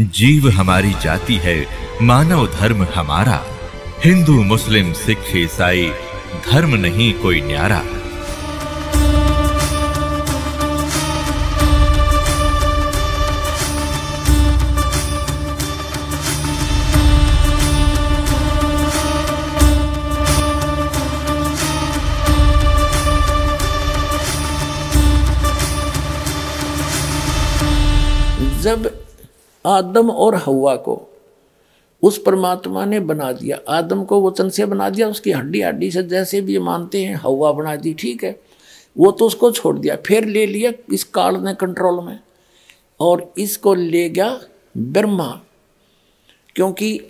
जीव हमारी जाति है, मानव धर्म हमारा। हिंदू, मुस्लिम, सिख, ईसाई, धर्म नहीं कोई न्यारा। जब आदम और हवा को। उस परमात्मा ने बना दिया। आदम को वचन से बना दिया, उसकी हड्डी हड्डी से जैसे भी मानते हैं, हवा बना दी, ठीक है। वो तो उसको छोड़ दिया, फिर ले लिया इस काल ने कंट्रोल में और इसको ले गया ब्रह्मा। क्योंकि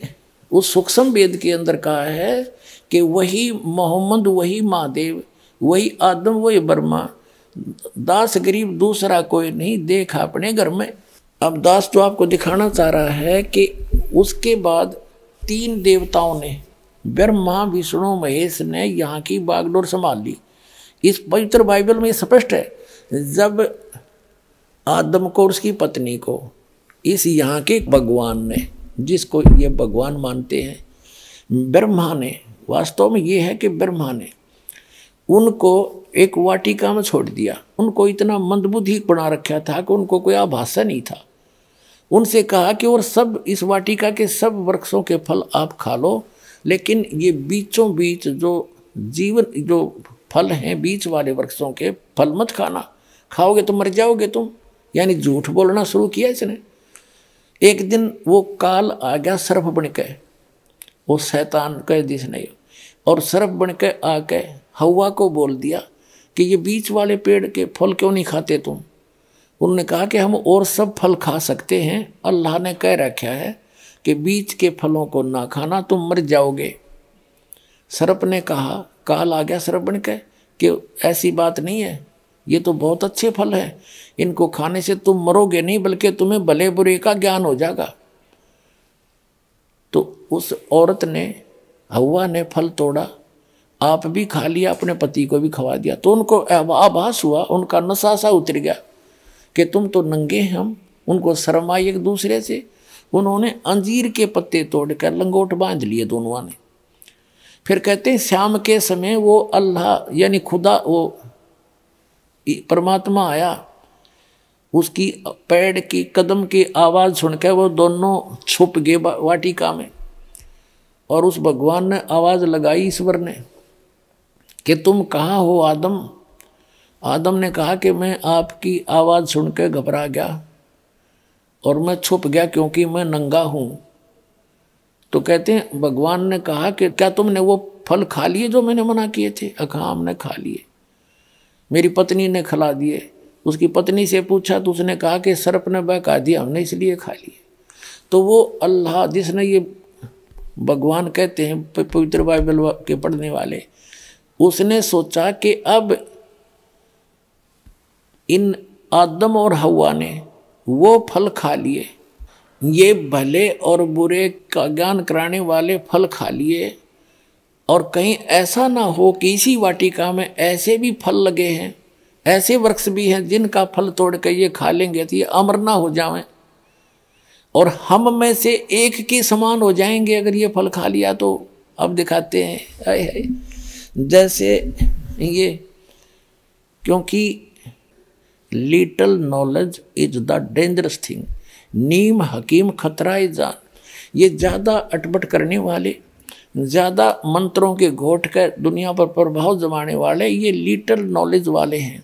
उस सूक्ष्म वेद के अंदर कहा है कि वही मोहम्मद, वही महादेव, वही आदम, वही ब्रह्मा। दास गरीब दूसरा कोई नहीं, देखा अपने घर में अब दास तो आपको दिखाना चाह रहा है कि उसके बाद तीन देवताओं ने, ब्रह्मा, विष्णु, महेश ने यहाँ की बागडोर संभाल ली। इस पवित्र बाइबल में स्पष्ट है, जब आदम को और उसकी पत्नी को, इस यहाँ के भगवान ने, जिसको ये भगवान मानते हैं, ब्रह्मा ने, वास्तव में ये है कि ब्रह्मा ने उनको एक वाटिका में छोड़ दिया। उनको इतना मंदबुद्धि बना रखा था कि उनको कोई आभाषा नहीं था। उनसे कहा कि और सब इस वाटिका के सब वृक्षों के फल आप खा लो, लेकिन ये बीचों बीच जो जीवन, जो फल हैं बीच वाले वृक्षों के, फल मत खाना। खाओगे तो मर जाओगे तुम। यानी झूठ बोलना शुरू किया इसने। एक दिन वो काल आ गया सर्फ बन के। वो शैतान कह दिस नहीं। और सर्फ बन के आके हवा को बोल दिया कि ये बीच वाले पेड़ के फल क्यों नहीं खाते तुम? उन्होंने कहा कि हम और सब फल खा सकते हैं। अल्लाह ने कह रखा है कि बीच के फलों को ना खाना, तुम मर जाओगे। सर्प ने कहा, काल आ गया सर्प बन के कि ऐसी बात नहीं है, ये तो बहुत अच्छे फल हैं। इनको खाने से तुम मरोगे नहीं, बल्कि तुम्हें भले बुरे का ज्ञान हो जाएगा। तो उस औरत ने, हवा ने फल तोड़ा, आप भी खा लिया, अपने पति को भी खवा दिया। तो उनको आभास हुआ, उनका नशा सा उतर गया। कि तुम तो नंगे हैं हम। उनको शर्म आई एक दूसरे से। उन्होंने अंजीर के पत्ते तोड़कर लंगोट बाँध लिए दोनों ने। फिर कहते हैं शाम के समय वो अल्लाह, यानी खुदा, वो परमात्मा आया। उसकी पैर की कदम की आवाज़ सुनकर वो दोनों छुप गए वाटिका में। और उस भगवान ने आवाज़ लगाई ईश्वर ने कि तुम कहाँ हो आदम? आदम ने कहा कि मैं आपकी आवाज़ सुनकर घबरा गया और मैं छुप गया क्योंकि मैं नंगा हूँ। तो कहते हैं, भगवान ने कहा कि क्या तुमने वो फल खा लिए जो मैंने मना किए थे? अखा, हमने खा लिए। मेरी पत्नी ने खिला दिए। उसकी पत्नी से पूछा तो उसने कहा कि सर्प ने बहका दिया, हमने इसलिए खा लिए। तो वो अल्लाह, जिसने ये भगवान कहते हैं पवित्र बाइबल के पढ़ने वाले, उसने सोचा कि अब इन आदम और हवा ने वो फल खा लिए। ये भले और बुरे का ज्ञान कराने वाले फल खा लिए और कहीं ऐसा ना हो कि इसी वाटिका में ऐसे भी फल लगे हैं, ऐसे वृक्ष भी हैं जिनका फल तोड़ कर ये खा लेंगे तो ये अमर ना हो जाएँ। और हम में से एक के समान हो जाएँगे अगर ये फल खा लिया तो। अब दिखाते हैं, आए है जैसे ये, क्योंकि little knowledge is the dangerous thing नीम हकीम खतरा जान ये ज़्यादा अटपट करने वाले ज़्यादा मंत्रों के घोट कर दुनिया पर प्रभाव जमाने वाले ये लिटल नॉलेज वाले हैं।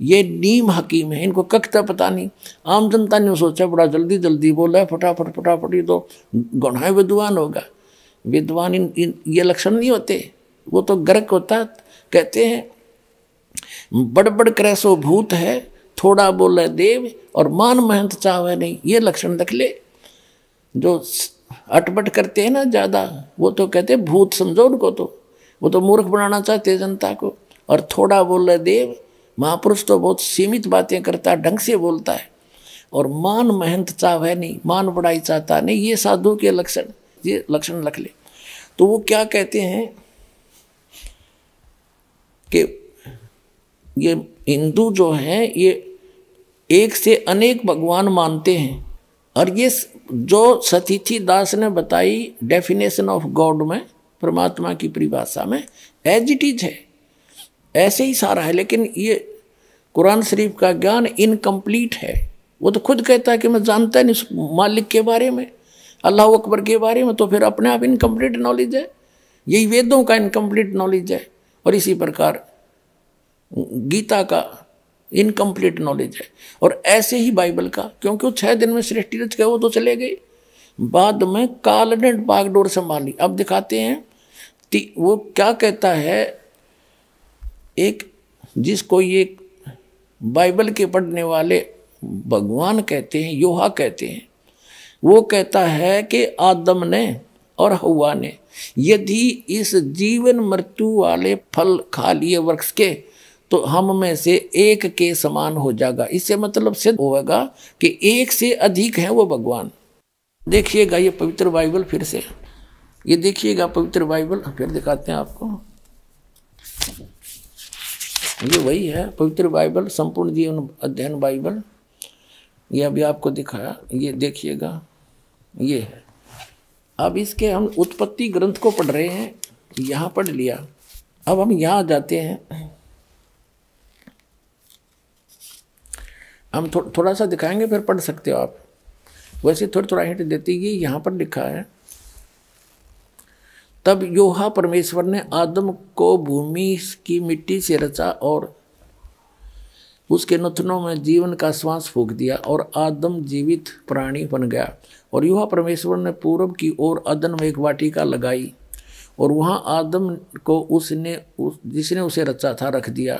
ये नीम हकीम है। इनको कखता पता नहीं। आम जनता ने सोचा बड़ा जल्दी जल्दी बोला फटाफट फटाफट ये तो गौना विद्वान होगा विद्वान इन, इन ये लक्षण नहीं होते। वो तो गर्क होता कहते हैं बड़ बड़ क्रैसो भूत है थोड़ा बोले देव और मान महंत चाहे नहीं। ये लक्षण रख ले। जो अटपट करते हैं ना ज़्यादा, वो तो कहते भूत समझो उनको तो। वो तो मूर्ख बनाना चाहते जनता को। और थोड़ा बोले देव, महापुरुष तो बहुत सीमित बातें करता है ढंग से बोलता है। और मान महंत चाहे नहीं, मान बड़ाई चाहता नहीं, ये साधु के लक्षण, ये लक्षण रख ले। तो वो क्या कहते हैं कि ये हिंदू जो हैं, ये एक से अनेक भगवान मानते हैं। और ये जो सतीथी दास ने बताई डेफिनेशन ऑफ़ गॉड में, परमात्मा की परिभाषा में एज इट इज़ है। ऐसे ही सारा है, लेकिन ये कुरान शरीफ का ज्ञान इनकम्प्लीट है। वो तो खुद कहता है कि मैं जानता नहीं मालिक के बारे में, अल्लाह अकबर के बारे में तो फिर अपने आप इनकम्प्लीट नॉलेज है। यही वेदों का इनकम्प्लीट नॉलेज है। और इसी प्रकार, गीता का इनकम्प्लीट नॉलेज है। और ऐसे ही बाइबल का, क्योंकि वो छः दिन में सृष्टि रच गए, वो तो चले गए। बाद में काल ने बागडोर संभाली अब दिखाते हैं वो क्या कहता है, एक, जिसको ये बाइबल के पढ़ने वाले भगवान कहते हैं, योहा कहते हैं, वो कहता है कि आदम ने और हवा ने यदि इस जीवन मृत्यु वाले फल खा लिए वृक्ष के तो हम में से एक के समान हो जाएगा। इससे मतलब सिद्ध होगा कि एक से अधिक है वो भगवान। देखिएगा ये पवित्र बाइबल फिर से। ये देखिएगा पवित्र बाइबल, फिर दिखाते हैं आपको। ये वही है, पवित्र बाइबल, संपूर्ण जीवन अध्ययन बाइबल। ये अभी आपको दिखाया, ये देखिएगा, ये है। अब इसके हम उत्पत्ति ग्रंथ को पढ़ रहे हैं, यहाँ पढ़ लिया। अब हम यहाँ जाते हैं। हम थो, थोड़ा सा दिखाएँगे फिर पढ़ सकते हो आप। वैसे थोड़ा थोड़ा हिंट देती है यहाँ पर लिखा है तब योहा परमेश्वर ने आदम को भूमि की मिट्टी से रचा और उसके नथनों में जीवन का श्वास फूक दिया और आदम जीवित प्राणी बन गया। और युवा परमेश्वर ने पूर्व की ओर अदन में एक वाटिका लगाई और वहाँ आदम को उसने उस जिसने उसे रचा था रख दिया।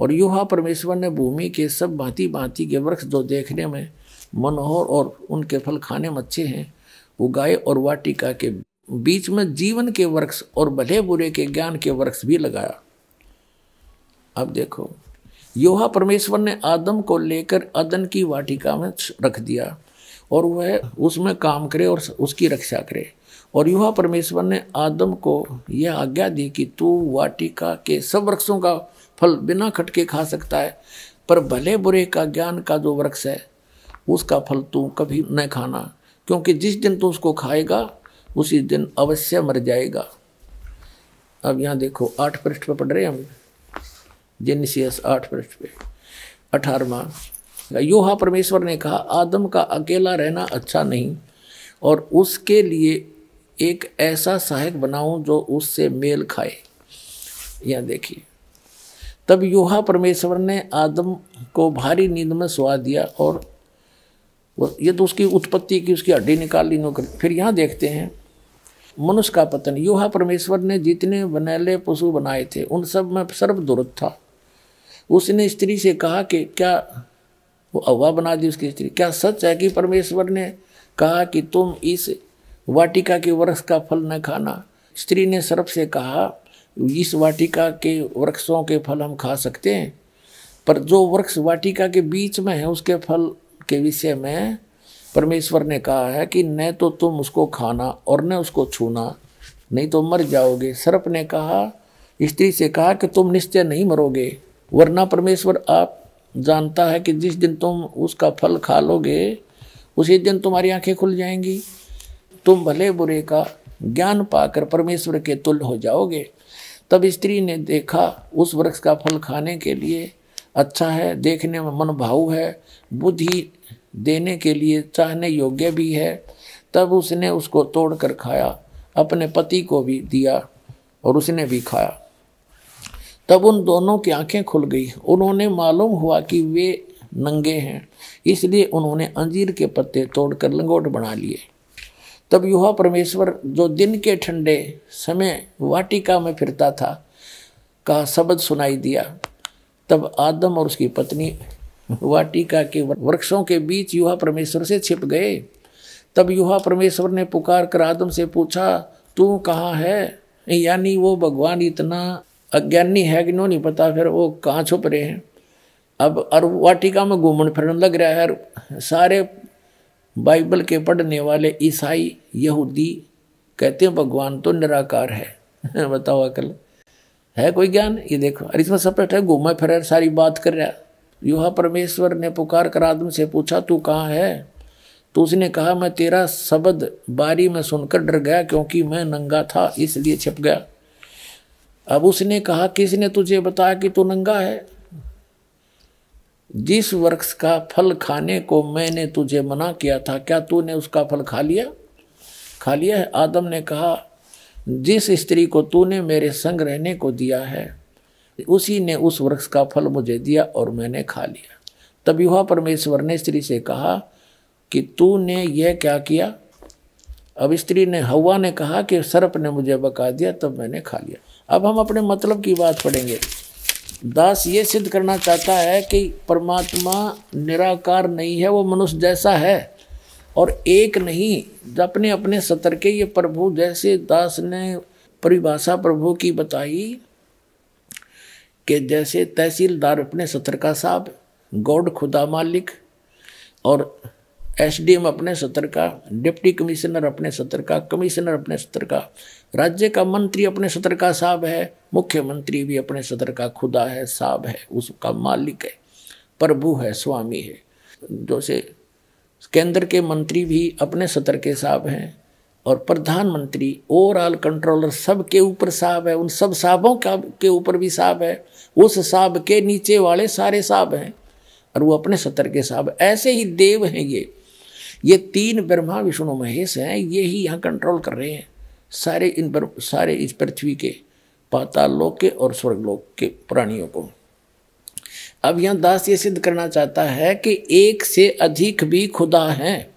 और युवा परमेश्वर ने भूमि के सब भांति भांति के वृक्ष जो देखने में मनोहर और उनके फल खाने में अच्छे हैं, उगाए और वाटिका के बीच में जीवन के वृक्ष और भले बुरे के ज्ञान के वृक्ष भी लगाया। अब देखो, योहा परमेश्वर ने आदम को लेकर अदन की वाटिका में रख दिया और वह उसमें काम करे और उसकी रक्षा करे। और युवा परमेश्वर ने आदम को यह आज्ञा दी कि तू वाटिका के सब वृक्षों का फल बिना खटके खा सकता है, पर भले बुरे का ज्ञान का जो वृक्ष है, उसका फल तू कभी न खाना, क्योंकि जिस दिन तू उसको खाएगा, उसी दिन अवश्य मर जाएगा। अब यहाँ देखो, आठ पृष्ठ पर पढ़ रहे हम? जेनिसियस आठ पृष्ठ पे। अठारवा योहा परमेश्वर ने कहा, आदम का अकेला रहना अच्छा नहीं, और उसके लिए एक ऐसा सहायक बनाऊँ जो उससे मेल खाए। यहाँ देखिए। तब योहा परमेश्वर ने आदम को भारी नींद में सुहा दिया और ये तो उसकी उत्पत्ति की उसकी हड्डी निकाल ली नौकर। फिर यहाँ देखते हैं, मनुष्य का पतन। योहा परमेश्वर ने जितने बनैले पशु बनाए थे, उन सब में सर्वदुरत था। उसने स्त्री से कहा कि क्या वो अवा बना दी उसकी स्त्री? क्या सच है कि परमेश्वर ने कहा कि तुम इस वाटिका के वृक्ष का फल न खाना? स्त्री ने सर्प से कहा इस वाटिका के वृक्षों के फल हम खा सकते हैं। पर जो वृक्ष वाटिका के बीच में है, उसके फल के विषय में परमेश्वर ने कहा है कि न तो तुम उसको खाना और न उसको छूना, नहीं तो मर जाओगे। सर्प ने कहा, स्त्री से कहा कि तुम निश्चय नहीं मरोगे, वरना परमेश्वर आप जानता है कि जिस दिन तुम उसका फल खा लोगे, उसी दिन तुम्हारी आँखें खुल जाएँगी। तुम भले बुरे का ज्ञान पाकर परमेश्वर के तुल्य हो जाओगे। तब स्त्री ने देखा, उस वृक्ष का फल खाने के लिए अच्छा है, देखने में मन भाव है, बुद्धि देने के लिए चाहने योग्य भी है। तब उसने उसको तोड़ कर खाया, अपने पति को भी दिया और उसने भी खाया। तब उन दोनों की आँखें खुल गई। उन्होंने मालूम हुआ कि वे नंगे हैं, इसलिए उन्होंने अंजीर के पत्ते तोड़कर लंगोट बना लिए। तब युवा परमेश्वर जो दिन के ठंडे समय वाटिका में फिरता था, का शब्द सुनाई दिया। तब आदम और उसकी पत्नी वाटिका के वृक्षों के बीच युवा परमेश्वर से छिप गए। तब युवा परमेश्वर ने पुकार कर आदम से पूछा, तू कहाँ है? यानी वो भगवान इतना अज्ञानी है कि नो नहीं पता, फिर वो कहाँ छुप रहे हैं। अब और वाटिका में घूमन फिरन लग रहा है सारे बाइबल के पढ़ने वाले ईसाई यहूदी कहते हैं, भगवान तो निराकार है। बताओ अकल। है कोई ज्ञान? ये देखो अरे इसमें सब है, घूमा फिर, सारी बात कर रहा युवा परमेश्वर ने पुकार कर आदम से पूछा, तू कहाँ है? तो उसने कहा, मैं तेरा शब्द बारी में सुनकर डर गया, क्योंकि मैं नंगा था, इसलिए छिप गया। अब उसने कहा, किसने तुझे बताया कि तू नंगा है? जिस वृक्ष का फल खाने को मैंने तुझे मना किया था, क्या तूने उसका फल खा लिया? खा लिया है। आदम ने कहा, जिस स्त्री को तूने मेरे संग रहने को दिया है, उसी ने उस वृक्ष का फल मुझे दिया और मैंने खा लिया। तब युवा परमेश्वर ने स्त्री से कहा कि तूने यह क्या किया? अब स्त्री ने हवा ने कहा कि सर्प ने मुझे बका दिया, तब मैंने खा लिया। अब हम अपने मतलब की बात पढ़ेंगे। दास ये सिद्ध करना चाहता है कि परमात्मा निराकार नहीं है, वो मनुष्य जैसा है। और एक नहीं, अपने अपने सतर के ये प्रभु जैसे दास ने परिभाषा प्रभु की बताई कि जैसे तहसीलदार अपने सतर का साहब, गौड खुदा मालिक और एसडीएम अपने सत्र का, डिप्टी कमिश्नर अपने सत्र का, कमिश्नर अपने सत्र का, राज्य का मंत्री अपने सत्र का साहब है, मुख्यमंत्री भी अपने सत्र का खुदा है, साहब है, उसका मालिक है, प्रभु है, स्वामी है। जैसे केंद्र के मंत्री भी अपने सत्र के साहब हैं और प्रधानमंत्री, ओवरऑल कंट्रोलर सब के ऊपर साहब है, उन सब साहबों का, के ऊपर भी साहब है, उस साहब के नीचे वाले सारे साहब हैं और वो अपने सत्र के साहब। ऐसे ही देव हैं ये। ये तीन ब्रह्मा विष्णु महेश हैं, ये ही यहाँ कंट्रोल कर रहे हैं। सारे इन पर सारे इस पृथ्वी के पाताल लोक के और स्वर्गलोक के प्राणियों को। अब यहाँ दास ये सिद्ध करना चाहता है कि एक से अधिक भी खुदा हैं।